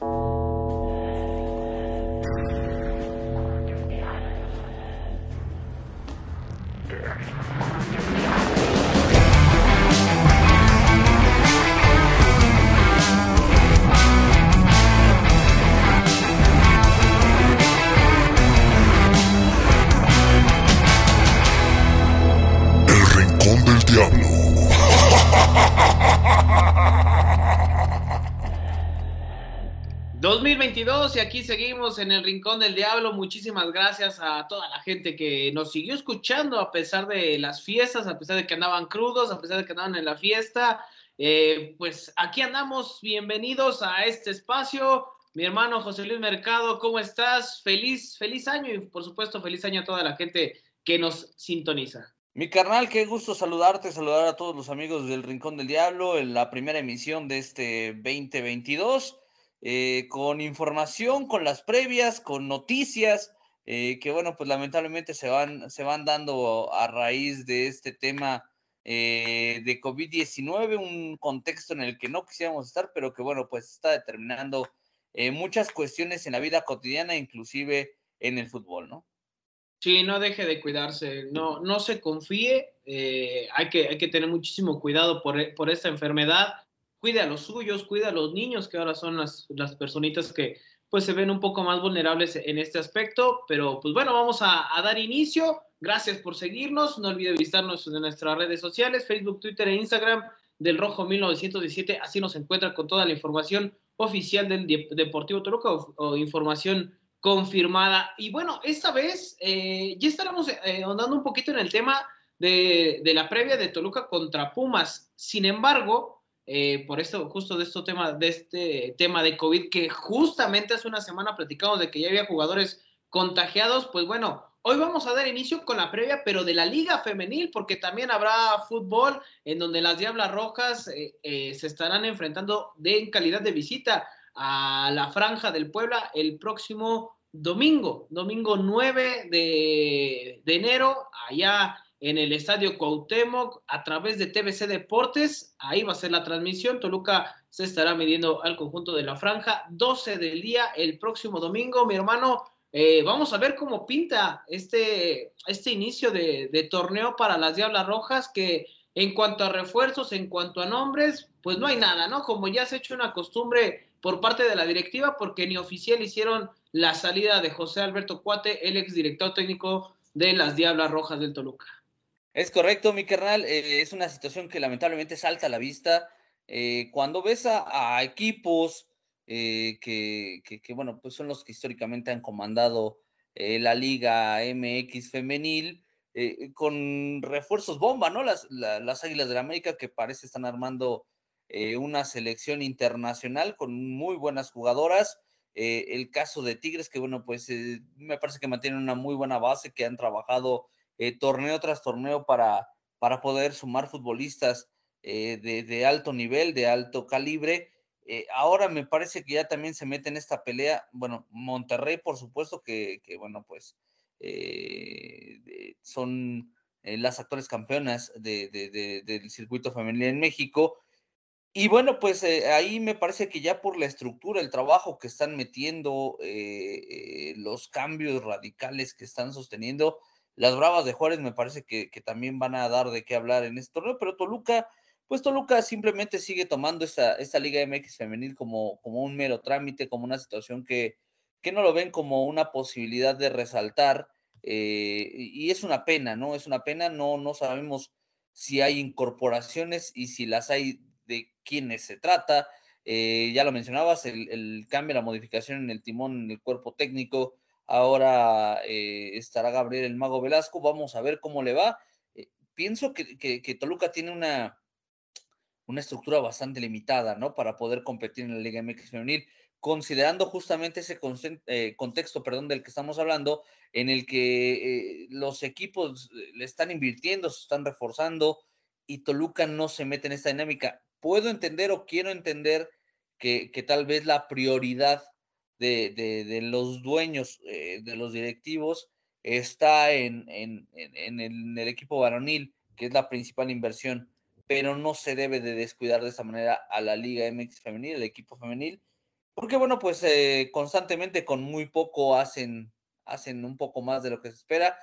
Yeah. 2022 y aquí seguimos en el Rincón del Diablo. Muchísimas gracias a toda la gente que nos siguió escuchando a pesar de las fiestas, a pesar de que andaban crudos, a pesar de que andaban en la fiesta. Eh, pues aquí andamos, bienvenidos a este espacio. Mi hermano José Luis Mercado, ¿cómo estás? Feliz, feliz año y por supuesto feliz año a toda la gente que nos sintoniza. Mi carnal, qué gusto saludarte, saludar a todos los amigos del Rincón del Diablo en la primera emisión de este 2022. Eh, con información, con las previas, con noticias, eh, que bueno, pues lamentablemente se van, se van dando a raíz de este tema eh, de COVID-19, un contexto en el que no quisiéramos estar, pero que bueno, pues está determinando muchas cuestiones en la vida cotidiana, inclusive en el fútbol, ¿no? Sí, no deje de cuidarse, no, no se confíe, hay, que, hay que tener muchísimo cuidado por, por esta enfermedad cuide a los suyos, cuide a los niños, que ahora son las, las personitas que pues se ven un poco más vulnerables en este aspecto. Pero pues bueno, vamos a, dar inicio. Gracias por seguirnos. No olvide visitarnos en nuestras redes sociales, Facebook, Twitter e Instagram del Rojo 1917. Así nos encuentra con toda la información oficial del Deportivo Toluca o, información confirmada. Y bueno, esta vez eh, ya estaremos eh, andando un poquito en el tema de, de la previa de Toluca contra Pumas. Sin embargo, eh, por esto, justo de, esto tema, de este tema de COVID, que justamente hace una semana platicamos de que ya había jugadores contagiados, pues bueno, hoy vamos a dar inicio con la previa, pero de la liga femenil, porque también habrá fútbol en donde las Diablas Rojas eh, eh, se estarán enfrentando de, en calidad de visita a la Franja del Puebla el próximo domingo, domingo 9 de, de enero, allá en el Estadio Cuauhtémoc a través de TBC Deportes. Ahí va a ser la transmisión. Toluca se estará midiendo al conjunto de la franja. 12 del día el próximo domingo. Mi hermano, eh, vamos a ver cómo pinta este, este inicio de, de, torneo para las Diablas Rojas, que en cuanto a refuerzos, en cuanto a nombres, pues no hay nada, ¿no? Como ya se ha hecho una costumbre por parte de la directiva, porque ni oficial hicieron la salida de José Alberto Cuate, el exdirector técnico de las Diablas Rojas del Toluca. Es correcto, mi carnal. Eh, es una situación que lamentablemente salta a la vista. Eh, cuando ves a, equipos eh, que, que, bueno, pues son los que históricamente han comandado la Liga MX femenil, con refuerzos bomba, ¿no? Las, las Águilas de la América que parece están armando una selección internacional con muy buenas jugadoras. el caso de Tigres, que bueno, pues me parece que mantienen una muy buena base, que han trabajado eh, torneo tras torneo para, para poder sumar futbolistas eh, de, alto nivel, de alto calibre. Eh, ahora me parece que ya también se mete en esta pelea, bueno, Monterrey, por supuesto, que, bueno, pues son las actuales campeonas del circuito femenil en México. Y bueno, pues ahí me parece que ya por la estructura, el trabajo que están metiendo, los cambios radicales que están sosteniendo, las Bravas de Juárez me parece que, también van a dar de qué hablar en este torneo, pero Toluca, pues Toluca simplemente sigue tomando esta, esta Liga MX femenil como, como un mero trámite, como una situación que, que no lo ven como una posibilidad de resaltar. Eh, y es una pena, ¿no? Es una pena, no, no sabemos si hay incorporaciones y si las hay de quiénes se trata. Eh, ya lo mencionabas, el, el, cambio, la modificación en el timón, en el cuerpo técnico, Ahora eh, estará Gabriel el Mago Velasco. Vamos a ver cómo le va. Eh, pienso que, Toluca tiene una, una estructura bastante limitada, ¿no? Para poder competir en la Liga MX femenil, considerando justamente ese eh, contexto, perdón, del que estamos hablando, en el que los equipos le están invirtiendo, se están reforzando y Toluca no se mete en esta dinámica. Puedo entender o quiero entender que, que tal vez la prioridad de, los dueños, eh, de los directivos, está en, en, el, equipo varonil, que es la principal inversión, pero no se debe de descuidar de esa manera a la Liga MX femenil, el equipo femenil, Porque bueno, pues eh, constantemente con muy poco hacen, hacen un poco más de lo que se espera.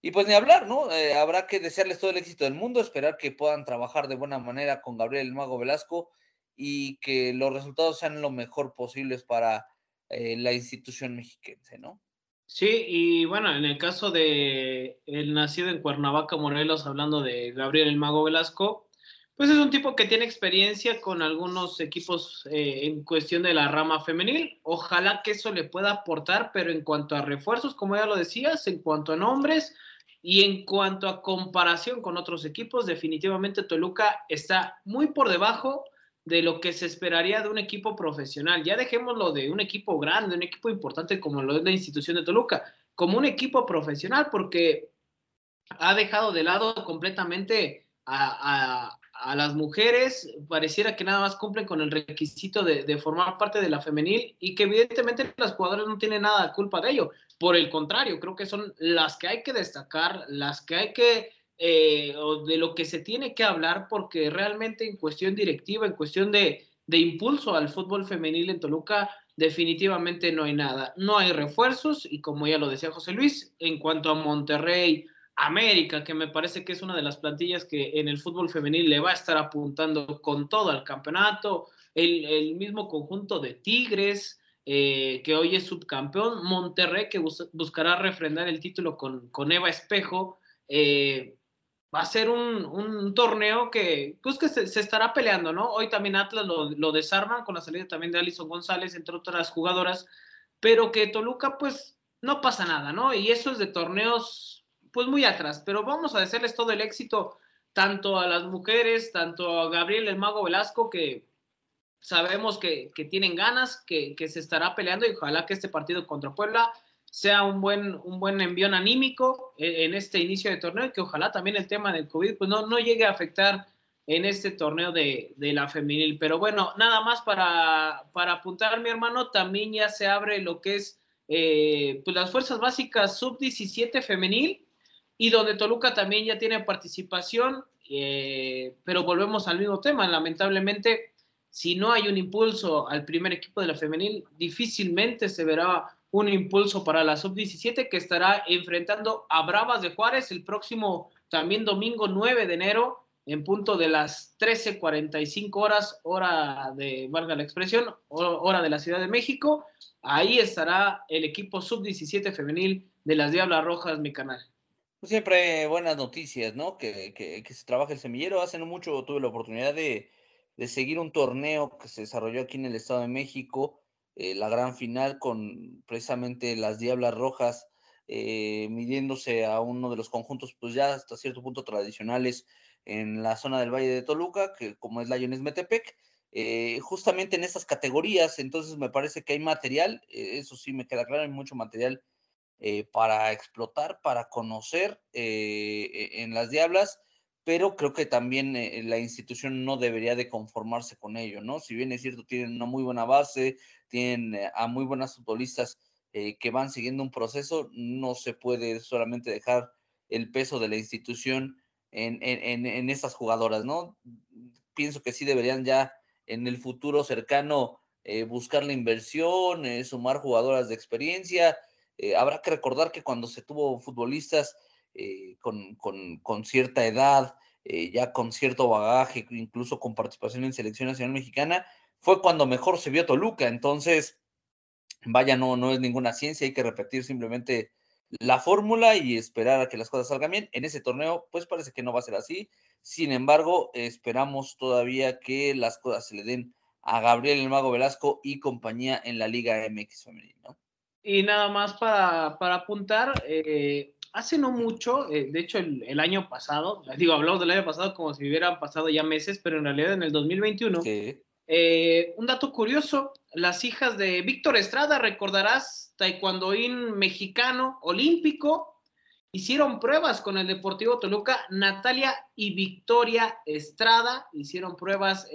Y pues ni hablar, ¿no? Eh, habrá que desearles todo el éxito del mundo, esperar que puedan trabajar de buena manera con Gabriel el Mago Velasco y que los resultados sean lo mejor posibles para eh, la institución mexiquense, ¿no? Sí, y bueno, en el caso de el nacido en Cuernavaca, Morelos, hablando de Gabriel el Mago Velasco, pues es un tipo que tiene experiencia con algunos equipos eh, en cuestión de la rama femenil. Ojalá que eso le pueda aportar, pero en cuanto a refuerzos, como ya lo decías, en cuanto a nombres y en cuanto a comparación con otros equipos, definitivamente Toluca está muy por debajo de lo que se esperaría de un equipo profesional. Ya dejémoslo de un equipo grande, un equipo importante como lo es la institución de Toluca, como un equipo profesional, porque ha dejado de lado completamente a, a las mujeres pareciera que nada más cumplen con el requisito de, formar parte de la femenil y que evidentemente las jugadoras no tienen nada de culpa de ello. Por el contrario, creo que son las que hay que destacar, las que hay que, eh, de lo que se tiene que hablar, porque realmente en cuestión directiva, en cuestión de, de impulso al fútbol femenil en Toluca, definitivamente no hay nada. No hay refuerzos y como ya lo decía José Luis, en cuanto a Monterrey, América, que me parece que es una de las plantillas que en el fútbol femenil le va a estar apuntando con todo al campeonato, el, mismo conjunto de Tigres, eh, que hoy es subcampeón, Monterrey, que buscará refrendar el título con, con Eva Espejo, eh, va a ser un, torneo que, pues que se, estará peleando, ¿no? Hoy también Atlas lo, lo, desarman con la salida también de Alison González, entre otras jugadoras, pero que Toluca, pues, no pasa nada, ¿no? Y eso es de torneos pues muy atrás, pero vamos a desearles todo el éxito tanto a las mujeres, tanto a Gabriel el Mago Velasco, que sabemos que, tienen ganas, que, se estará peleando y ojalá que este partido contra Puebla sea un buen, un buen envión anímico en, este inicio de torneo y que ojalá también el tema del COVID pues no, no llegue a afectar en este torneo de, la femenil. Pero bueno, nada más para, para apuntar, mi hermano, también ya se abre lo que es eh, pues las fuerzas básicas sub-17 femenil y donde Toluca también ya tiene participación, eh, pero volvemos al mismo tema, lamentablemente, si no hay un impulso al primer equipo de la femenil, difícilmente se verá un impulso para la sub-17 que estará enfrentando a Bravas de Juárez el próximo también domingo 9 de enero en punto de las 13:45 horas, hora de, valga la expresión, hora de la Ciudad de México. Ahí estará el equipo sub-17 femenil de las Diablas Rojas, mi canal. Pues, siempre buenas noticias, ¿no? Que, que, se trabaja el semillero. Hace mucho tuve la oportunidad de, seguir un torneo que se desarrolló aquí en el Estado de México, eh, la gran final con precisamente las Diablas Rojas eh, midiéndose a uno de los conjuntos, pues ya hasta cierto punto tradicionales en la zona del Valle de Toluca, que como es Lions Metepec. Eh, justamente en estas categorías, entonces me parece que hay material, eso sí me queda claro, hay mucho material eh, para explotar, para conocer eh, e, en las Diablas, pero creo que también eh, la institución no debería de conformarse con ello, ¿no? Si bien es cierto, tienen una muy buena base, tienen a muy buenas futbolistas que van siguiendo un proceso, no se puede solamente dejar el peso de la institución en, en, en estas jugadoras, ¿no? Pienso que sí deberían ya en el futuro cercano buscar la inversión, sumar jugadoras de experiencia, eh, habrá que recordar que cuando se tuvo futbolistas eh, con, cierta edad, eh, ya con cierto bagaje, incluso con participación en selección nacional mexicana, fue cuando mejor se vio Toluca. Entonces, vaya, no, no es ninguna ciencia, hay que repetir simplemente la fórmula y esperar a que las cosas salgan bien. En ese torneo, pues parece que no va a ser así. Sin embargo, esperamos todavía que las cosas se le den a Gabriel el Mago Velasco y compañía en la Liga MX femenina. ¿no? Y nada más para, apuntar, eh, hace no mucho, eh, de hecho el, año pasado, digo, hablamos del año pasado como si hubieran pasado ya meses, pero en realidad en el 2021, eh, un dato curioso, las hijas de Víctor Estrada, recordarás, taekwondoín mexicano olímpico, hicieron pruebas con el Deportivo Toluca, Natalia y Victoria Estrada hicieron pruebas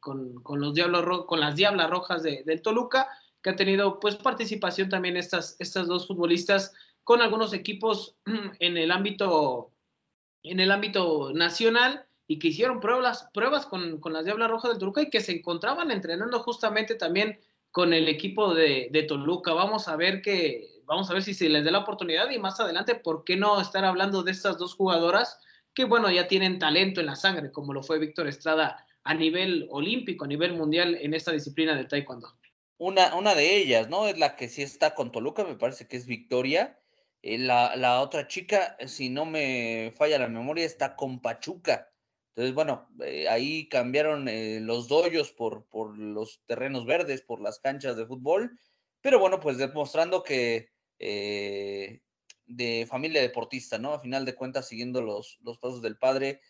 con, los Diablos, con las Diablas Rojas de, del Toluca, que ha tenido pues participación también estas, estas dos futbolistas con algunos equipos en el ámbito, en el ámbito nacional y que hicieron pruebas, pruebas con, con las Diablas Rojas del Toluca y que se encontraban entrenando justamente también con el equipo de, de Toluca. Vamos a ver que, vamos a ver si se les da la oportunidad y más adelante, ¿por qué no estar hablando de estas dos jugadoras que, bueno, ya tienen talento en la sangre, como lo fue Víctor Estrada a nivel olímpico, a nivel mundial en esta disciplina de Taekwondo? Una, una de ellas, ¿no? Es la que sí está con Toluca, me parece que es Victoria. Eh, la, la, otra chica, si no me falla la memoria, está con Pachuca. Entonces, bueno, eh, ahí cambiaron eh, los doyos por, por los terrenos verdes, por las canchas de fútbol, pero bueno, pues demostrando que eh, de familia deportista, ¿no? A final de cuentas, siguiendo los, los pasos del padre,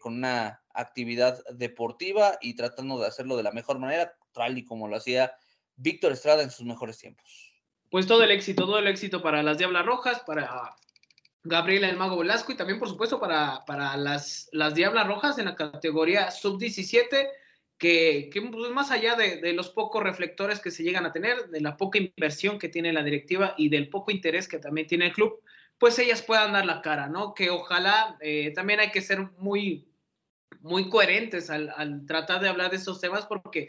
con una actividad deportiva y tratando de hacerlo de la mejor manera, tal y como lo hacía Víctor Estrada en sus mejores tiempos. Pues todo el éxito, todo el éxito para las Diablas Rojas, para Gabriela el Mago Velasco y también, por supuesto, para, para las, las Diablas Rojas en la categoría sub-17, que, que pues, más allá de, de, los pocos reflectores que se llegan a tener, de la poca inversión que tiene la directiva y del poco interés que también tiene el club, pues ellas puedan dar la cara, ¿no? Que ojalá eh, también hay que ser muy, muy coherentes al, al tratar de hablar de estos temas porque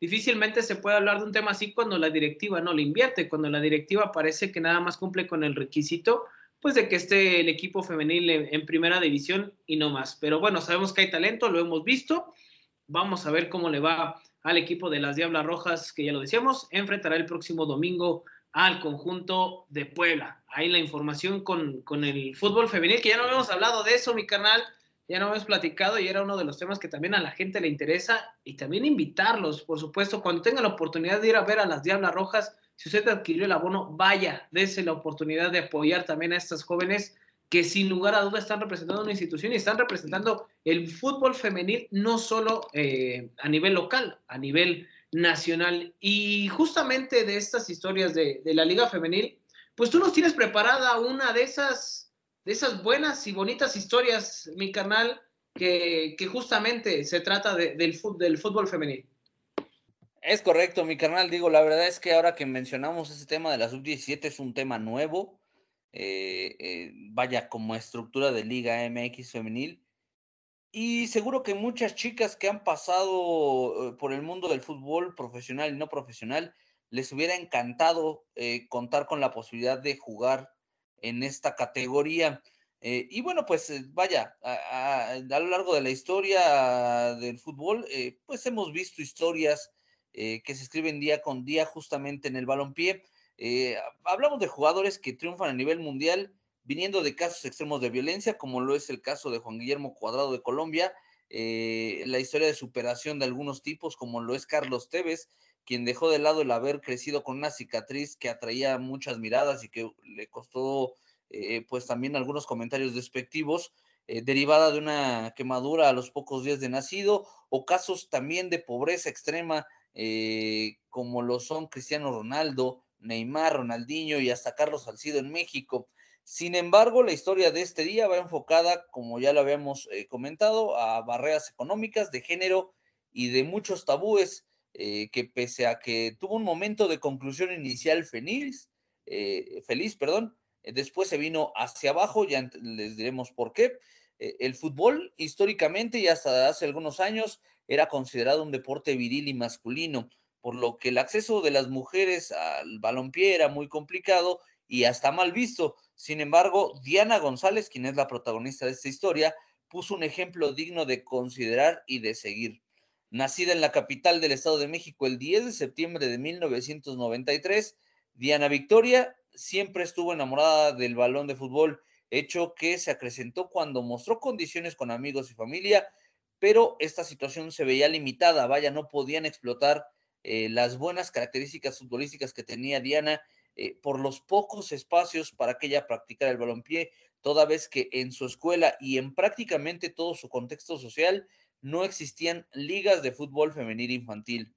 difícilmente se puede hablar de un tema así cuando la directiva no le invierte, cuando la directiva parece que nada más cumple con el requisito pues de que esté el equipo femenil en, primera división y no más. Pero bueno, sabemos que hay talento, lo hemos visto. Vamos a ver cómo le va al equipo de las Diablas Rojas, que ya lo decíamos, enfrentará el próximo domingo al conjunto de Puebla. Ahí la información con, con el fútbol femenil, que ya no habíamos hablado de eso, mi canal, ya no hemos platicado y era uno de los temas que también a la gente le interesa y también invitarlos, por supuesto, cuando tengan la oportunidad de ir a ver a las Diablas Rojas, si usted adquirió el abono, vaya, dése la oportunidad de apoyar también a estas jóvenes que sin lugar a dudas están representando una institución y están representando el fútbol femenil no solo eh, a nivel local, a nivel nacional. Y justamente de estas historias de, de, la Liga Femenil, pues tú nos tienes preparada una de esas, de esas buenas y bonitas historias, mi canal, que, justamente se trata de, del, del fútbol femenil. Es correcto, mi carnal. Digo, la verdad es que ahora que mencionamos ese tema de la sub-17 es un tema nuevo. Eh, eh, vaya, como estructura de Liga MX femenil. Y seguro que muchas chicas que han pasado eh, por el mundo del fútbol profesional y no profesional, les hubiera encantado contar con la posibilidad de jugar en esta categoría. Eh, y bueno, pues vaya, a, lo largo de la historia del fútbol, pues hemos visto historias eh, que se escriben día con día justamente en el balompié. Eh, hablamos de jugadores que triunfan a nivel mundial viniendo de casos extremos de violencia, como lo es el caso de Juan Guillermo Cuadrado de Colombia, eh, la historia de superación de algunos tipos, como lo es Carlos Tevez, quien dejó de lado el haber crecido con una cicatriz que atraía muchas miradas y que le costó eh, pues también algunos comentarios despectivos, eh, derivada de una quemadura a los pocos días de nacido, o casos también de pobreza extrema eh, como lo son Cristiano Ronaldo, Neymar, Ronaldinho y hasta Carlos Salcido en México. Sin embargo, la historia de este día va enfocada, como ya lo habíamos comentado, a barreras económicas, de género y de muchos tabúes eh, que pese a que tuvo un momento de conclusión inicial feliz, eh, feliz, perdón, después se vino hacia abajo, ya les diremos por qué. el fútbol históricamente y hasta hace algunos años era considerado un deporte viril y masculino, por lo que el acceso de las mujeres al balompié era muy complicado y hasta mal visto. Sin embargo, Diana González, quien es la protagonista de esta historia, puso un ejemplo digno de considerar y de seguir. Nacida en la capital del Estado de México el 10 de septiembre de 1993, Diana Victoria siempre estuvo enamorada del balón de fútbol, hecho que se acrecentó cuando mostró condiciones con amigos y familia pero esta situación se veía limitada, vaya, no podían explotar eh, las buenas características futbolísticas que tenía Diana eh, por los pocos espacios para que ella practicara el balompié, toda vez que en su escuela y en prácticamente todo su contexto social no existían ligas de fútbol femenil infantil.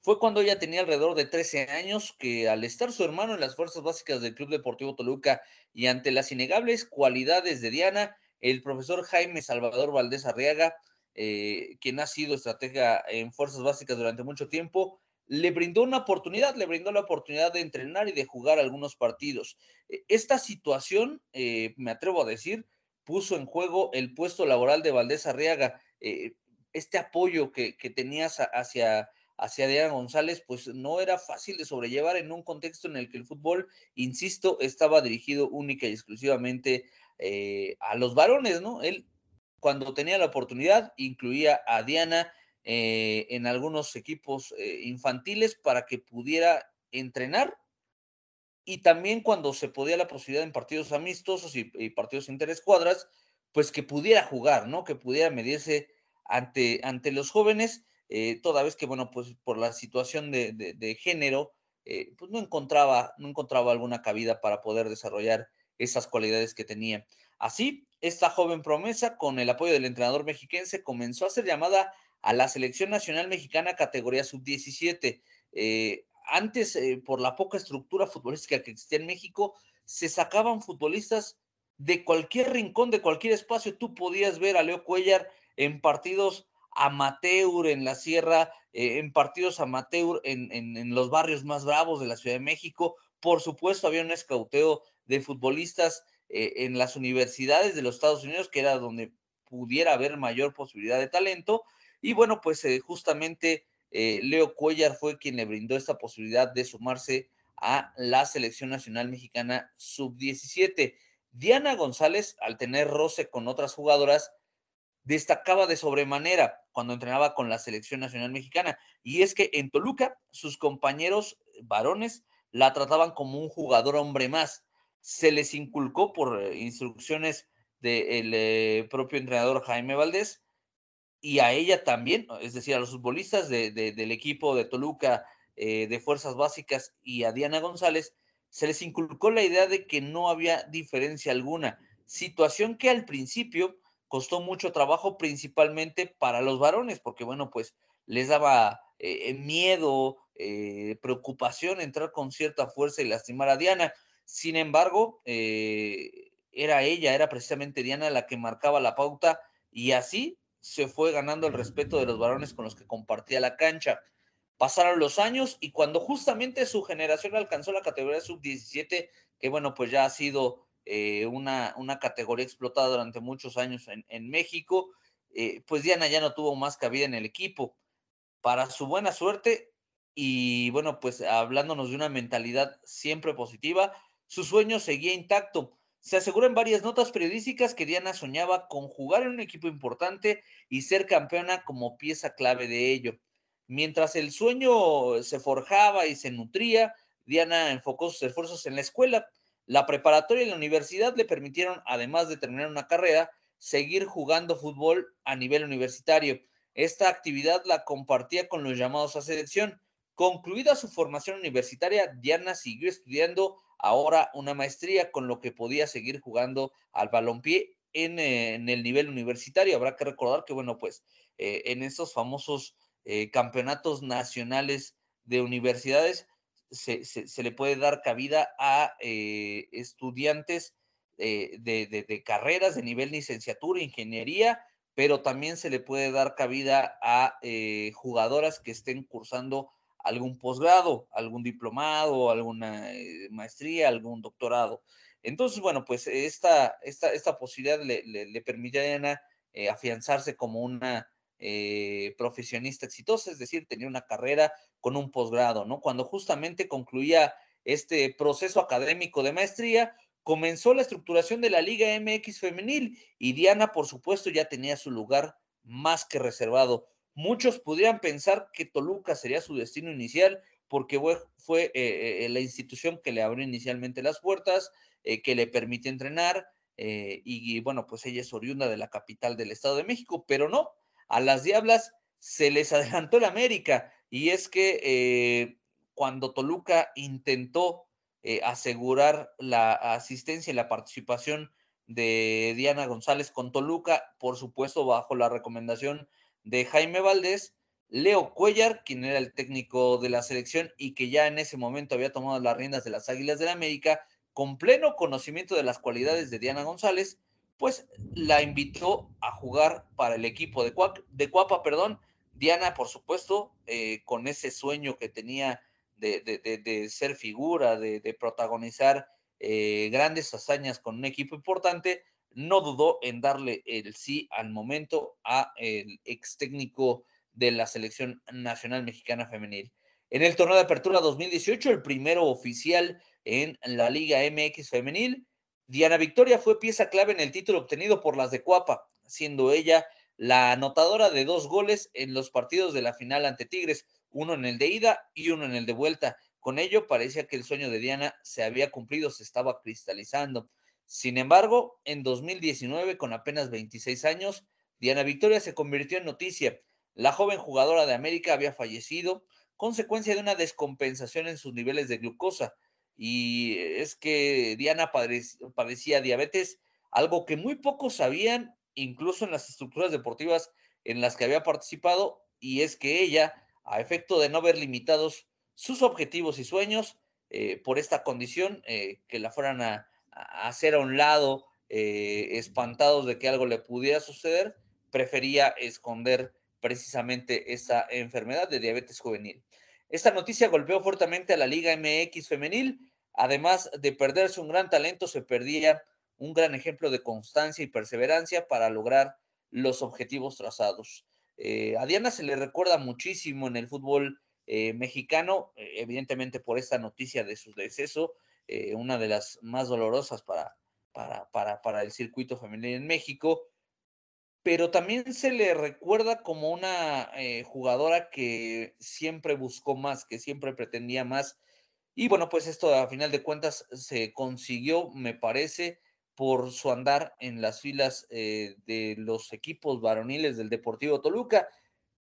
Fue cuando ella tenía alrededor de 13 años que al estar su hermano en las fuerzas básicas del Club Deportivo Toluca y ante las innegables cualidades de Diana, el profesor Jaime Salvador Valdés Arriaga, eh, quien ha sido estratega en fuerzas básicas durante mucho tiempo, le brindó una oportunidad, le brindó la oportunidad de entrenar y de jugar algunos partidos. E, esta situación, eh, me atrevo a decir, puso en juego el puesto laboral de Valdés Arriaga, eh, este apoyo que, que tenías hacia, hacia Diana González, pues no era fácil de sobrellevar en un contexto en el que el fútbol, insisto, estaba dirigido única y exclusivamente eh, a los varones, ¿no? Él, cuando tenía la oportunidad, incluía a Diana eh, en algunos equipos infantiles para que pudiera entrenar y también cuando se podía la posibilidad en partidos amistosos y, partidos interescuadras, pues que pudiera jugar, ¿no? Que pudiera medirse ante, ante los jóvenes, eh, toda vez que, bueno, pues por la situación de, género, eh, pues no encontraba, no encontraba alguna cabida para poder desarrollar esas cualidades que tenía. Así, esta joven promesa, con el apoyo del entrenador mexiquense, comenzó a ser llamada a la selección nacional mexicana categoría sub-17. Eh, antes, eh, por la poca estructura futbolística que existía en México, se sacaban futbolistas de cualquier rincón, de cualquier espacio. Tú podías ver a Leo Cuellar en partidos amateur en la sierra, eh, en partidos amateur en, en, los barrios más bravos de la Ciudad de México. Por supuesto, había un escauteo de futbolistas eh, en las universidades de los Estados Unidos, que era donde pudiera haber mayor posibilidad de talento. Y bueno, pues justamente eh, Leo Cuellar fue quien le brindó esta posibilidad de sumarse a la selección nacional mexicana sub-17. Diana González, al tener roce con otras jugadoras, destacaba de sobremanera cuando entrenaba con la selección nacional mexicana. Y es que en Toluca, sus compañeros varones la trataban como un jugador hombre más. Se les inculcó por eh, instrucciones del eh, propio entrenador Jaime Valdés y a ella también, es decir, a los futbolistas del equipo de Toluca eh, de Fuerzas Básicas y a Diana González, se les inculcó la idea de que no había diferencia alguna, situación que al principio costó mucho trabajo principalmente para los varones, porque bueno, pues les daba eh, miedo, eh, preocupación entrar con cierta fuerza y lastimar a Diana. Sin embargo, era ella, era precisamente Diana la que marcaba la pauta y así se fue ganando el respeto de los varones con los que compartía la cancha. Pasaron los años y cuando justamente su generación alcanzó la categoría sub-17, que bueno, pues ya ha sido eh, una, una, categoría explotada durante muchos años en, México, eh, pues Diana ya no tuvo más cabida en el equipo. Para su buena suerte y bueno, pues hablándonos de una mentalidad siempre positiva, su sueño seguía intacto se asegura en varias notas periodísticas que Diana soñaba con jugar en un equipo importante y ser campeona como pieza clave de ello. Mientras el sueño se forjaba y se nutría, Diana enfocó sus esfuerzos en la escuela. La preparatoria y la universidad le permitieron, además de terminar una carrera, seguir jugando fútbol a nivel universitario. Esta actividad la compartía con los llamados a selección. Concluida su formación universitaria, Diana siguió estudiando ahora una maestría con lo que podía seguir jugando al balompié en, eh, el nivel universitario. Habrá que recordar que, bueno, pues eh, en estos famosos eh, campeonatos nacionales de universidades se, se, le puede dar cabida a estudiantes de, de, de, carreras de nivel licenciatura, ingeniería, pero también se le puede dar cabida a jugadoras que estén cursando algún posgrado, algún diplomado, alguna eh, maestría, algún doctorado. Entonces, bueno, pues esta, esta, esta posibilidad le, le, permite a Diana eh, afianzarse como una eh, profesionista exitosa, es decir, tenía una carrera con un posgrado, ¿no? Cuando justamente concluía este proceso académico de maestría, comenzó la estructuración de la Liga MX femenil y Diana, por supuesto, ya tenía su lugar más que reservado. Muchos pudieran pensar que Toluca sería su destino inicial porque fue eh, eh, la institución que le abrió inicialmente las puertas, eh, que le permite entrenar, y, bueno, pues ella es oriunda de la capital del Estado de México, pero no, a las Diablas se les adelantó la América, y es que cuando Toluca intentó asegurar la asistencia y la participación de Diana González con Toluca, por supuesto bajo la recomendación de Jaime Valdés, Leo Cuellar, quien era el técnico de la selección y que ya en ese momento había tomado las riendas de las Águilas del la América, con pleno conocimiento de las cualidades de Diana González, pues la invitó a jugar para el equipo de, de Cuapa, perdón. Diana, por supuesto, eh, con ese sueño que tenía de, ser figura, de, protagonizar eh, grandes hazañas con un equipo importante, no dudó en darle el sí al momento a el ex técnico de la selección nacional mexicana femenil. En el torneo de apertura 2018, el primero oficial en la Liga MX femenil, Diana Victoria fue pieza clave en el título obtenido por las de Cuapa, siendo ella la anotadora de dos goles en los partidos de la final ante Tigres, uno en el de ida y uno en el de vuelta. Con ello parecía que el sueño de Diana se había cumplido, se estaba cristalizando. Sin embargo, en 2019, con apenas 26 años, Diana Victoria se convirtió en noticia. La joven jugadora de América había fallecido, consecuencia de una descompensación en sus niveles de glucosa. Y es que Diana padecía diabetes, algo que muy pocos sabían, incluso en las estructuras deportivas en las que había participado, y es que ella, a efecto de no ver limitados sus objetivos y sueños eh, por esta condición, eh, que la fueran a, hacer a un lado, eh, espantados de que algo le pudiera suceder, prefería esconder precisamente esa enfermedad de diabetes juvenil. Esta noticia golpeó fuertemente a la Liga MX femenil. Además de perderse un gran talento, se perdía un gran ejemplo de constancia y perseverancia para lograr los objetivos trazados. Eh, a Diana se le recuerda muchísimo en el fútbol eh, mexicano, eh, evidentemente por esta noticia de su deceso, una de las más dolorosas para, para, para, para el circuito femenil en México pero también se le recuerda como una jugadora que siempre buscó más, que siempre pretendía más. Y bueno, pues esto a final de cuentas se consiguió, me parece, por su andar en las filas eh, de los equipos varoniles del Deportivo Toluca.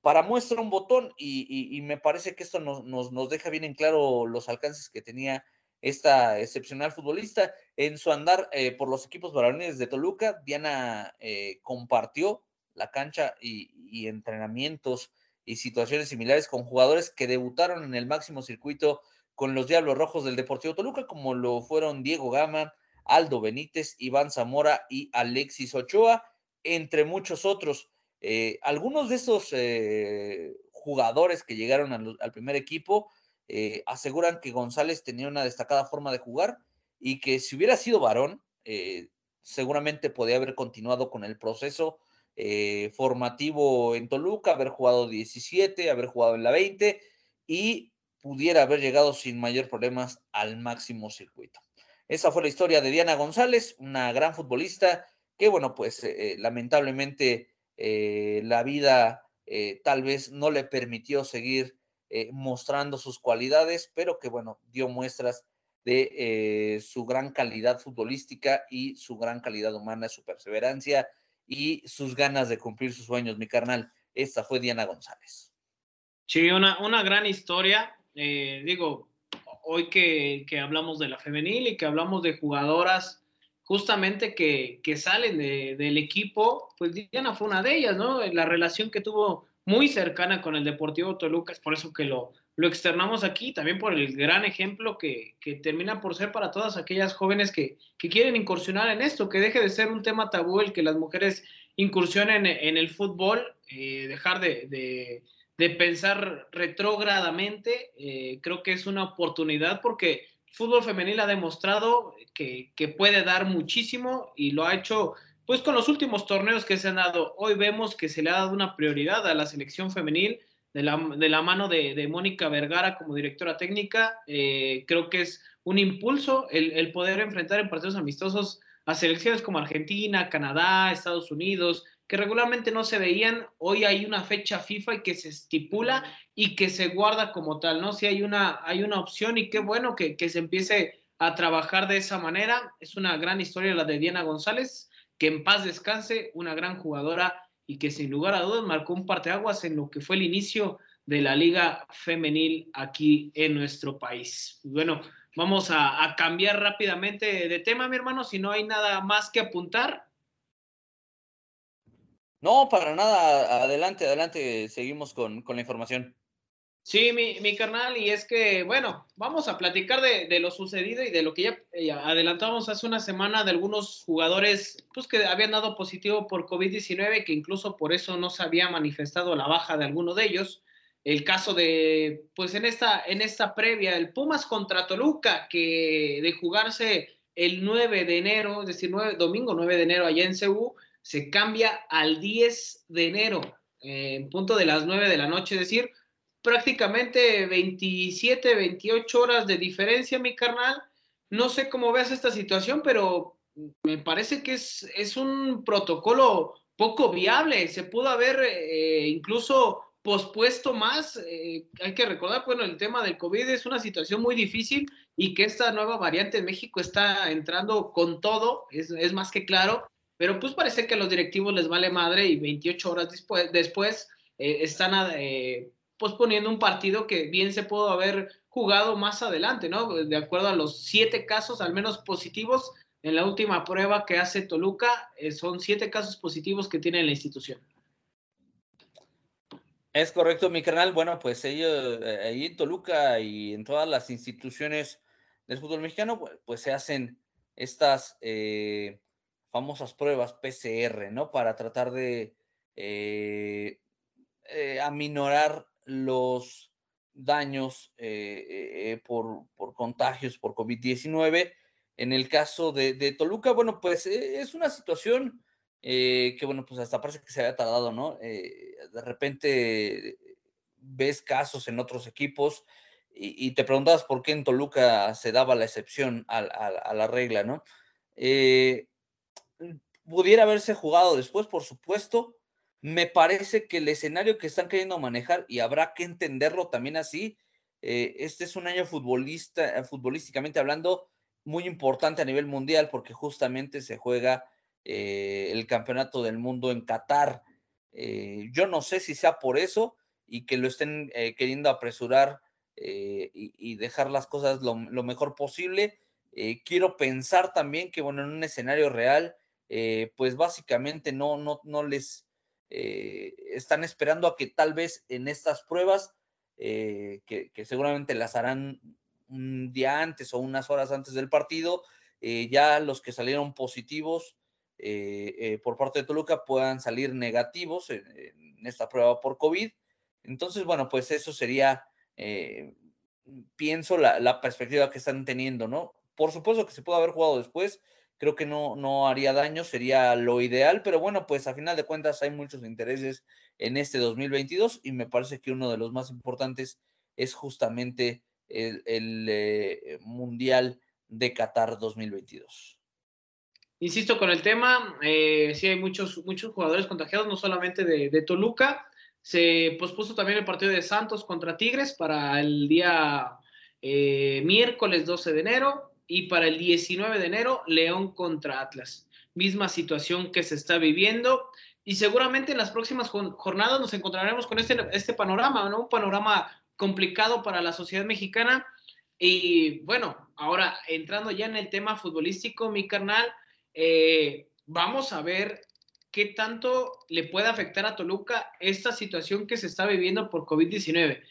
Para muestra un botón, y, me parece que esto nos, nos, deja bien en claro los alcances que tenía esta excepcional futbolista. En su andar eh, por los equipos varoniles de Toluca, Diana eh, compartió la cancha y, entrenamientos y situaciones similares con jugadores que debutaron en el máximo circuito con los Diablos Rojos del Deportivo Toluca, como lo fueron Diego Gama, Aldo Benítez, Iván Zamora y Alexis Ochoa, entre muchos otros. Eh, algunos de estos jugadores que llegaron al primer equipo eh, aseguran que González tenía una destacada forma de jugar y que si hubiera sido varón, eh, seguramente podía haber continuado con el proceso eh, formativo en Toluca, haber jugado 17, haber jugado en la 20 y pudiera haber llegado sin mayor problemas al máximo circuito. Esa fue la historia de Diana González, una gran futbolista que, bueno, pues lamentablemente la vida tal vez no le permitió seguir eh, mostrando sus cualidades, pero que bueno, dio muestras de eh, su gran calidad futbolística y su gran calidad humana, su perseverancia y sus ganas de cumplir sus sueños, mi carnal. Esta fue Diana González. Sí, una, una gran historia. Eh, digo, hoy que, que, hablamos de la femenil y que hablamos de jugadoras justamente que, que salen de, del equipo, pues Diana fue una de ellas, ¿no? La relación que tuvo muy cercana con el Deportivo Toluca, es por eso que lo, lo externamos aquí, también por el gran ejemplo que, que termina por ser para todas aquellas jóvenes que, que, quieren incursionar en esto, que deje de ser un tema tabú el que las mujeres incursionen en, el fútbol, eh, dejar de, de, de, pensar retrógradamente, eh, creo que es una oportunidad porque el fútbol femenil ha demostrado que, que puede dar muchísimo y lo ha hecho pues con los últimos torneos que se han dado, hoy vemos que se le ha dado una prioridad a la selección femenil de la, de la mano de, Mónica Vergara como directora técnica. Eh, creo que es un impulso el, el, poder enfrentar en partidos amistosos a selecciones como Argentina, Canadá, Estados Unidos, que regularmente no se veían. Hoy hay una fecha FIFA y que se estipula y que se guarda como tal, ¿no? Si hay una, hay una opción y qué bueno que, que se empiece a trabajar de esa manera. Es una gran historia la de Diana González que en paz descanse, una gran jugadora y que sin lugar a dudas marcó un parteaguas en lo que fue el inicio de la liga femenil aquí en nuestro país. Bueno, vamos a, cambiar rápidamente de tema, mi hermano, si no hay nada más que apuntar. No, para nada, adelante, adelante, seguimos con, con la información. Sí, mi, mi, carnal, y es que, bueno, vamos a platicar de, de lo sucedido y de lo que ya, eh, adelantamos hace una semana de algunos jugadores pues, que habían dado positivo por COVID-19, que incluso por eso no se había manifestado la baja de alguno de ellos. El caso de, pues en esta, en esta previa, el Pumas contra Toluca, que de jugarse el 9 de enero, es decir, 9, domingo 9 de enero allá en Ceú, se cambia al 10 de enero en punto de las 9 de la noche, es decir, prácticamente 27, 28 horas de diferencia, mi carnal. No sé cómo veas esta situación, pero me parece que es, es un protocolo poco viable. Se pudo haber eh, incluso pospuesto más. Eh, hay que recordar, bueno, el tema del COVID es una situación muy difícil y que esta nueva variante en México está entrando con todo, es, es más que claro, pero pues parece que a los directivos les vale madre y 28 horas después, después eh, están posponiendo un partido que bien se pudo haber jugado más adelante, ¿no? De acuerdo a los siete casos, al menos positivos, en la última prueba que hace Toluca, eh, son siete casos positivos que tiene la institución. Es correcto, mi canal. Bueno, pues ellos, eh, ahí en Toluca y en todas las instituciones del fútbol mexicano, pues, se hacen estas eh, famosas pruebas PCR, ¿no? Para tratar de aminorar los daños por, por contagios por COVID-19 en el caso de, Toluca, bueno, pues eh, es una situación eh, que, bueno, pues hasta parece que se había tardado, ¿no? Eh, de repente ves casos en otros equipos y, te preguntabas por qué en Toluca se daba la excepción a, la regla, ¿no? Pudiera haberse jugado después, por supuesto. Me parece que el escenario que están queriendo manejar, y habrá que entenderlo también así, este es un año futbolista, futbolísticamente hablando, muy importante a nivel mundial porque justamente se juega eh, el campeonato del mundo en Qatar. Eh, yo no sé si sea por eso y que lo estén eh, queriendo apresurar y, dejar las cosas lo, mejor posible. quiero pensar también que, bueno, en un escenario real, pues básicamente no, no, no les están esperando a que tal vez en estas pruebas, que, que seguramente las harán un día antes o unas horas antes del partido, eh, ya los que salieron positivos eh, eh, por parte de Toluca puedan salir negativos en, esta prueba por COVID. Entonces, bueno, pues eso sería, pienso, la, perspectiva que están teniendo, ¿no? Por supuesto que se puede haber jugado después, creo que no, no haría daño, sería lo ideal, pero bueno, pues a final de cuentas hay muchos intereses en este 2022 y me parece que uno de los más importantes es justamente el, eh, Mundial de Qatar 2022. Insisto con el tema, eh, sí hay muchos, muchos jugadores contagiados, no solamente de, Toluca, se pospuso también el partido de Santos contra Tigres para el día eh, miércoles 12 de enero y para el 19 de enero León contra Atlas. Misma situación que se está viviendo y seguramente en las próximas jornadas nos encontraremos con este, este panorama, ¿no? Un panorama complicado para la sociedad mexicana. Y bueno, ahora entrando ya en el tema futbolístico, mi carnal, eh, vamos a ver qué tanto le puede afectar a Toluca esta situación que se está viviendo por COVID-19.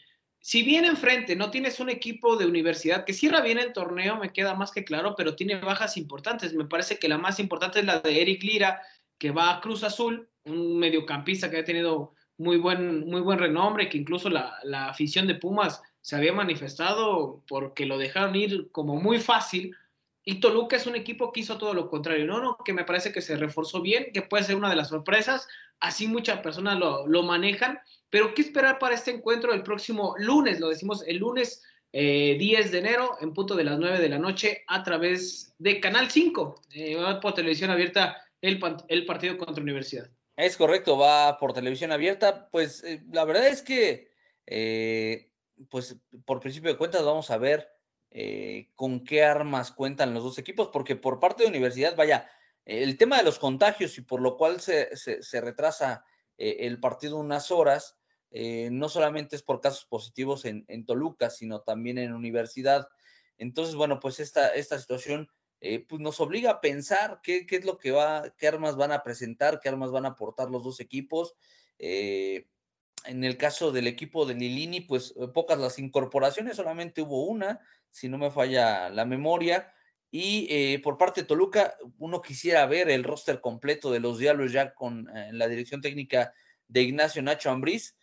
Si bien enfrente no tienes un equipo de universidad que cierra bien el torneo, me queda más que claro, pero tiene bajas importantes. Me parece que la más importante es la de Eric Lira, que va a Cruz Azul, un mediocampista que ha tenido muy buen, muy buen renombre, que incluso la, afición de Pumas se había manifestado porque lo dejaron ir como muy fácil. Y Toluca es un equipo que hizo todo lo contrario, ¿no? no que me parece que se reforzó bien, que puede ser una de las sorpresas. Así muchas personas lo, lo manejan. Pero ¿qué esperar para este encuentro el próximo lunes? Lo decimos el lunes 10 eh, de enero, en punto de las 9 de la noche, a través de Canal 5, eh, por televisión abierta, el, el partido contra Universidad. Es correcto, va por televisión abierta. Pues eh, la verdad es que, eh, pues por principio de cuentas, vamos a ver con qué armas cuentan los dos equipos, porque por parte de universidad, vaya, el tema de los contagios y por lo cual se, se, retrasa el partido unas horas, no solamente es por casos positivos en, en, Toluca, sino también en universidad. Entonces, bueno, pues esta, esta situación eh, pues nos obliga a pensar qué, es lo que va, qué armas van a presentar, qué armas van a aportar los dos equipos. Eh, en el caso del equipo de Nilini, pues eh, pocas las incorporaciones, solamente hubo una, si no me falla la memoria. Y por parte de Toluca, uno quisiera ver el roster completo de los diablos ya con la dirección técnica de Ignacio Nacho Ambriz,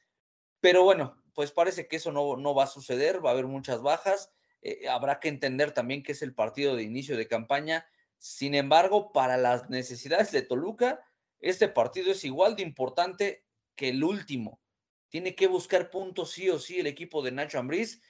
pero bueno, pues parece que eso no, no va a suceder, va a haber muchas bajas. Eh, habrá que entender también que es el partido de inicio de campaña. Sin embargo, para las necesidades de Toluca, este partido es igual de importante que el último. Tiene que buscar puntos sí o sí el equipo de Nacho Ambriz.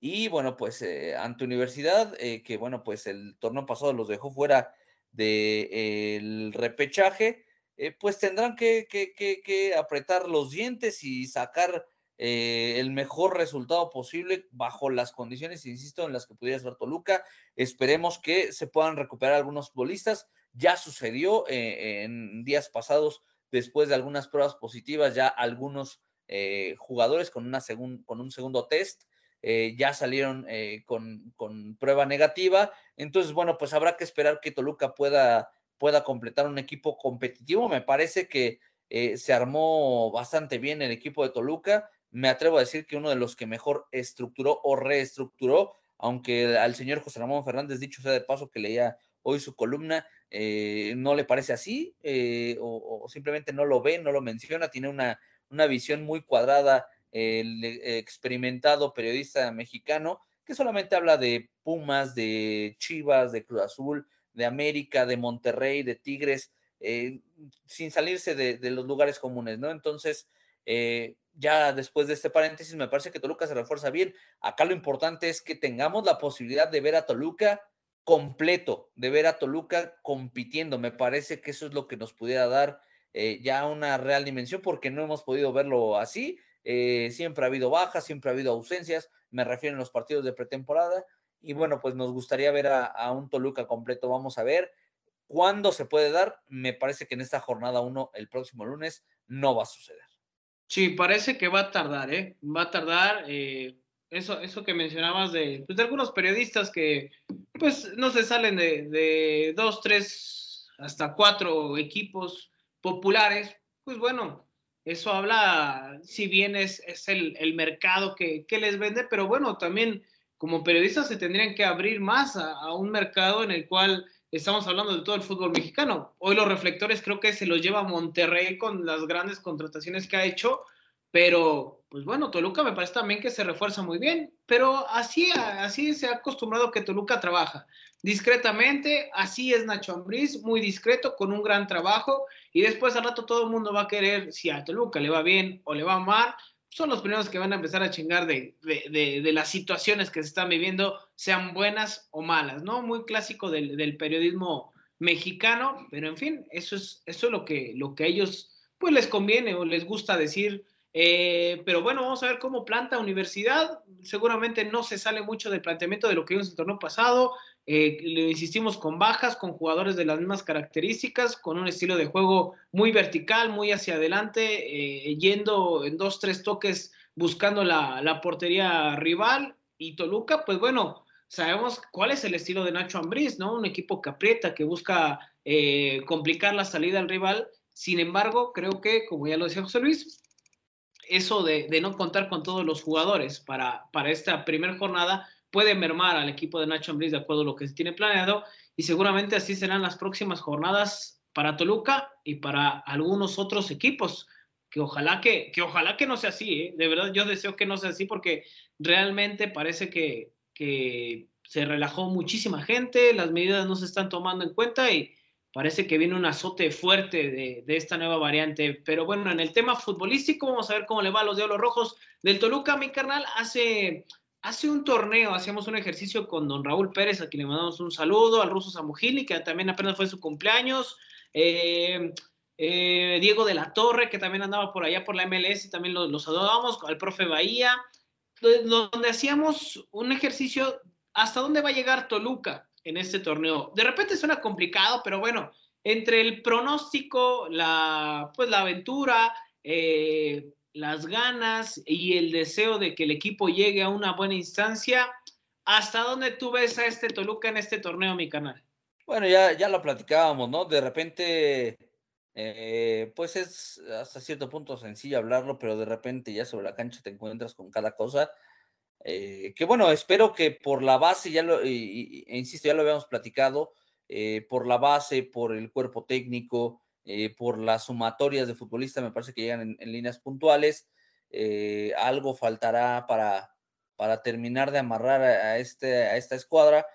Y bueno, pues eh, ante Universidad, eh, que bueno, pues el torneo pasado los dejó fuera del repechaje, eh, pues tendrán que, que, apretar los dientes y sacar el mejor resultado posible bajo las condiciones, insisto, en las que pudiera ser Toluca. Esperemos que se puedan recuperar algunos futbolistas. Ya sucedió en días pasados, después de algunas pruebas positivas, ya algunos eh, jugadores con, una con un segundo test. Eh, ya salieron eh, con, con, prueba negativa. Entonces, bueno, pues habrá que esperar que Toluca pueda, pueda completar un equipo competitivo. Me parece que se armó bastante bien el equipo de Toluca. Me atrevo a decir que uno de los que mejor estructuró o reestructuró, aunque al señor José Ramón Fernández, dicho sea de paso que leía hoy su columna, no le parece así o, simplemente no lo ve, no lo menciona, tiene una, una visión muy cuadrada, el experimentado periodista mexicano, que solamente habla de Pumas, de Chivas, de Cruz Azul, de América, de Monterrey, de Tigres, eh, sin salirse de, los lugares comunes, ¿no? Entonces, eh, ya después de este paréntesis, me parece que Toluca se refuerza bien. Acá lo importante es que tengamos la posibilidad de ver a Toluca completo, de ver a Toluca compitiendo. Me parece que eso es lo que nos pudiera dar eh, ya una real dimensión porque no hemos podido verlo así. Eh, siempre ha habido bajas, siempre ha habido ausencias, me refiero en los partidos de pretemporada. Y bueno, pues nos gustaría ver a, un Toluca completo. Vamos a ver cuándo se puede dar. Me parece que en esta jornada 1, el próximo lunes, no va a suceder. Sí, parece que va a tardar, ¿eh? Va a tardar. Eh, eso, eso que mencionabas de, pues, de algunos periodistas que pues no se salen de, de dos, tres, hasta cuatro equipos populares, pues bueno, eso habla, si bien es, es el, el, mercado que, que, les vende, pero bueno, también como periodistas se tendrían que abrir más a, a, un mercado en el cual estamos hablando de todo el fútbol mexicano. Hoy los reflectores creo que se los lleva Monterrey con las grandes contrataciones que ha hecho, pero pues bueno, Toluca me parece también que se refuerza muy bien, pero así, así se ha acostumbrado que Toluca trabaja discretamente, así es Nacho Ambriz, muy discreto, con un gran trabajo, y después al rato todo el mundo va a querer, si a Toluca le va bien o le va mal, son los primeros que van a empezar a chingar de, de, las situaciones que se están viviendo, sean buenas o malas, ¿no? Muy clásico del, del periodismo mexicano, pero en fin, eso es, eso es lo que, lo que a ellos pues les conviene o les gusta decir eh, pero bueno, vamos a ver cómo planta Universidad. Seguramente no se sale mucho del planteamiento de lo que vimos en el torneo pasado. Eh, le insistimos con bajas, con jugadores de las mismas características, con un estilo de juego muy vertical, muy hacia adelante, eh, yendo en dos, tres toques buscando la, la, portería rival. Y Toluca, pues bueno, sabemos cuál es el estilo de Nacho Ambriz, ¿no? Un equipo que aprieta, que busca complicar la salida al rival. Sin embargo, creo que, como ya lo decía José Luis, eso de, no contar con todos los jugadores para, esta primera jornada puede mermar al equipo de Nacho Ambriz de acuerdo a lo que se tiene planeado y seguramente así serán las próximas jornadas para Toluca y para algunos otros equipos que ojalá que, ojalá que no sea así, ¿eh? de verdad yo deseo que no sea así porque realmente parece que se relajó muchísima gente, las medidas no se están tomando en cuenta y, parece que viene un azote fuerte de, esta nueva variante. Pero bueno, en el tema futbolístico, vamos a ver cómo le va a los Diablos Rojos del Toluca. Mi carnal, hace, hace un torneo, hacíamos un ejercicio con don Raúl Pérez, a quien le mandamos un saludo, al ruso Samujili, que también apenas fue su cumpleaños. Eh, eh, Diego de la Torre, que también andaba por allá por la MLS, también los, los adorábamos, al profe Bahía, donde hacíamos un ejercicio, ¿hasta dónde va a llegar Toluca? En este torneo. De repente suena complicado, pero bueno, entre el pronóstico, la, pues la aventura, eh, las ganas y el deseo de que el equipo llegue a una buena instancia, ¿hasta dónde tú ves a este Toluca en este torneo, mi canal? Bueno, ya, ya lo platicábamos, ¿no? De repente, eh, pues es hasta cierto punto sencillo hablarlo, pero de repente ya sobre la cancha te encuentras con cada cosa. Eh, que bueno, espero que por la base, ya lo, e insisto, ya lo habíamos platicado, eh, por la base, por el cuerpo técnico, eh, por las sumatorias de futbolistas, me parece que llegan en, líneas puntuales. algo faltará para, para terminar de amarrar a, este, a esta escuadra.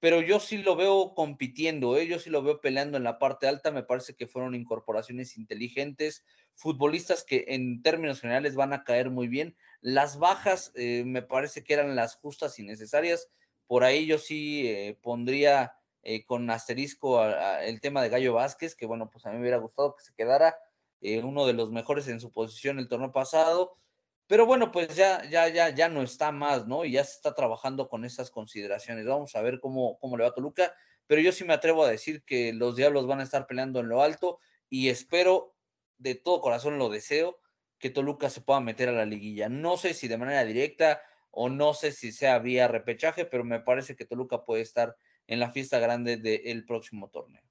pero yo sí lo veo compitiendo, yo sí lo veo peleando en la parte alta, me parece que fueron incorporaciones inteligentes, futbolistas que en términos generales van a caer muy bien. Las bajas eh, me parece que eran las justas y necesarias, por ahí yo sí eh, pondría eh, con asterisco el tema de Gallo Vázquez, que bueno, pues a mí me hubiera gustado que se quedara uno de los mejores en su posición el torneo pasado. Pero bueno, pues ya, ya, ya, ya no está más, ¿no? Y ya se está trabajando con esas consideraciones. Vamos a ver cómo, cómo le va a Toluca. Pero yo sí me atrevo a decir que los Diablos van a estar peleando en lo alto y espero, de todo corazón lo deseo, que Toluca se pueda meter a la liguilla. No sé si de manera directa o no sé si sea vía repechaje, pero me parece que Toluca puede estar en la fiesta grande del próximo torneo.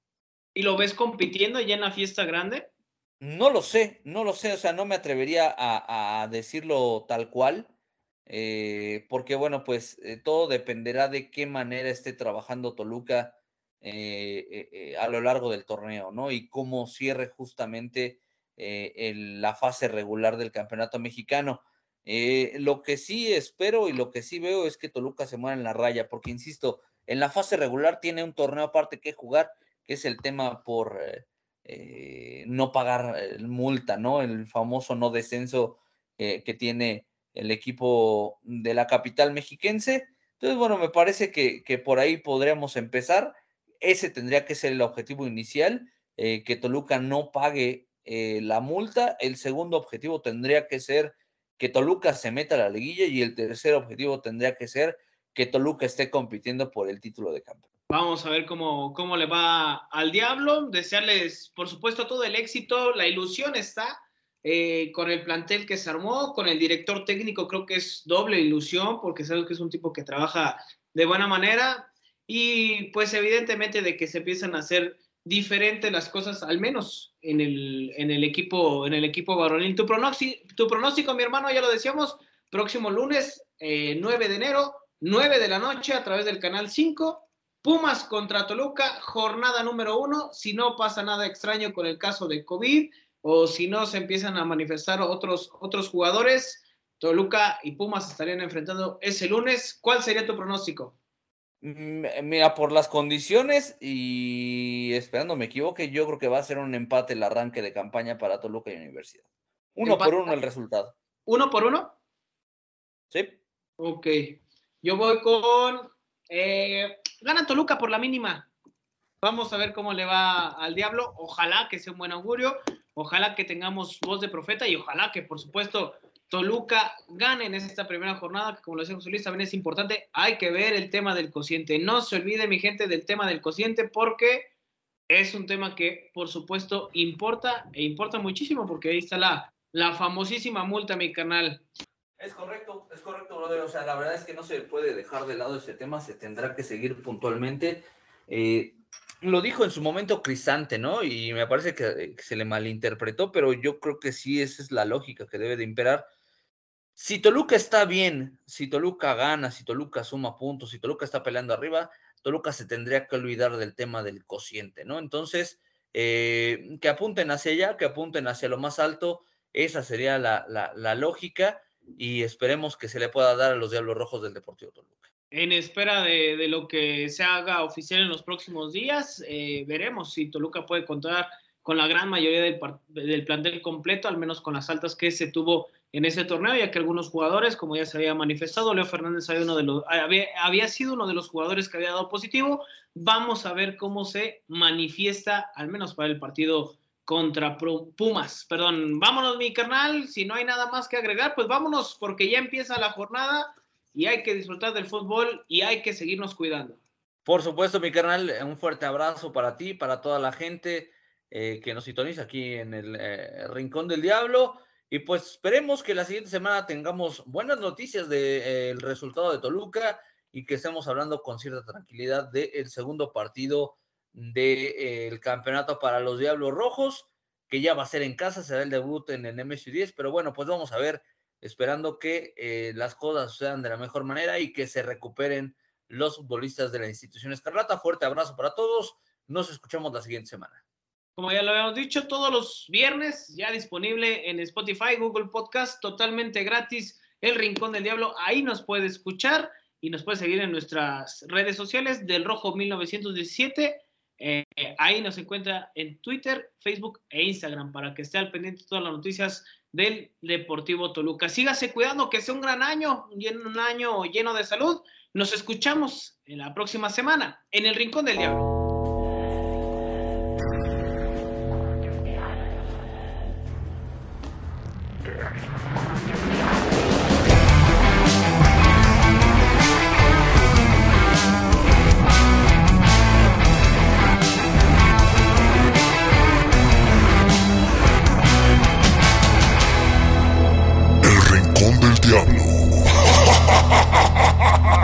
¿Y lo ves compitiendo ya en la fiesta grande? No lo sé, no lo sé, o sea, no me atrevería a, decirlo tal cual, eh, porque bueno, pues eh, todo dependerá de qué manera esté trabajando Toluca eh, a lo largo del torneo, ¿no? Y cómo cierre justamente la fase regular del campeonato mexicano. lo que sí espero y lo que sí veo es que Toluca se muera en la raya, porque insisto, en la fase regular tiene un torneo aparte que jugar, que es el tema por eh, no pagar eh, multa, ¿no? El famoso no descenso eh, que tiene el equipo de la capital mexiquense. Entonces, bueno, me parece que por ahí podríamos empezar. Ese tendría que ser el objetivo inicial, que Toluca no pague la multa. El segundo objetivo tendría que ser que Toluca se meta a la liguilla y el tercer objetivo tendría que ser que Toluca esté compitiendo por el título de campeón. Vamos a ver cómo, cómo le va al Diablo. Desearles, por supuesto, todo el éxito. La ilusión está eh, con el plantel que se armó, con el director técnico. Creo que es doble ilusión porque sabes que es un tipo que trabaja de buena manera. Y pues evidentemente de que se empiezan a hacer diferentes las cosas, al menos en el, en el equipo, en el equipo varonil. Tu pronóstico, tu pronóstico, mi hermano, ya lo decíamos, próximo lunes, 9 eh, de enero, 9 de la noche a través del canal 5 Pumas contra Toluca, jornada número uno. Si no pasa nada extraño con el caso de COVID o si no se empiezan a manifestar otros, otros jugadores, Toluca y Pumas estarían enfrentando ese lunes. ¿Cuál sería tu pronóstico? Mm, mira, por las condiciones y esperando me equivoque, yo creo que va a ser un empate el arranque de campaña para Toluca y Universidad. Uno por uno el resultado. ¿Uno por uno? Sí. Ok. Yo voy con eh, gana Toluca por la mínima. Vamos a ver cómo le va al Diablo. Ojalá que sea un buen augurio. Ojalá que tengamos voz de profeta y ojalá que, por supuesto, Toluca gane en esta primera jornada, que como lo decía José Luis, también es importante. Hay que ver el tema del cociente. No se olvide, mi gente, del tema del cociente, porque es un tema que, por supuesto, importa e importa muchísimo, porque ahí está la, famosísima multa, mi canal. Es correcto, es correcto, brother. O sea, la verdad es que no se puede dejar de lado ese tema, se tendrá que seguir puntualmente. Eh, lo dijo en su momento Crisante, ¿no? Y me parece que, se le malinterpretó, pero yo creo que sí, esa es la lógica que debe de imperar. Si Toluca está bien, si Toluca gana, si Toluca suma puntos, si Toluca está peleando arriba, Toluca se tendría que olvidar del tema del cociente, ¿no? Entonces, eh, que apunten hacia allá, que apunten hacia lo más alto, esa sería la, la, la lógica y esperemos que se le pueda dar a los Diablos Rojos del Deportivo Toluca. En espera de, lo que se haga oficial en los próximos días, eh, veremos si Toluca puede contar con la gran mayoría del, plantel completo, al menos con las altas que se tuvo en ese torneo, ya que algunos jugadores, como ya se había manifestado, Leo Fernández había, uno de los, había, había sido uno de los jugadores que había dado positivo. Vamos a ver cómo se manifiesta, al menos para el partido contra Pumas. Perdón, vámonos mi carnal, si no hay nada más que agregar, pues vámonos porque ya empieza la jornada y hay que disfrutar del fútbol y hay que seguirnos cuidando. Por supuesto, mi carnal, un fuerte abrazo para ti, para toda la gente eh, que nos sintoniza aquí en el eh, Rincón del Diablo. Y pues esperemos que la siguiente semana tengamos buenas noticias del eh, resultado de Toluca y que estemos hablando con cierta tranquilidad del segundo partido del de, campeonato para los Diablos Rojos, que ya va a ser en casa, será el debut en el MSU 10, pero bueno, pues vamos a ver, esperando que las cosas sucedan de la mejor manera y que se recuperen los futbolistas de la institución Escarlata. Fuerte abrazo para todos, nos escuchamos la siguiente semana. Como ya lo habíamos dicho, todos los viernes ya disponible en Spotify, Google Podcast, totalmente gratis, El Rincón del Diablo, ahí nos puede escuchar y nos puede seguir en nuestras redes sociales del Rojo 1917. Eh, ahí nos encuentra en Twitter, Facebook e Instagram para que esté al pendiente de todas las noticias del Deportivo Toluca. Sígase cuidando, que sea un gran año, un año lleno de salud. Nos escuchamos en la próxima semana en el Rincón del Diablo. El Rincón del Diablo.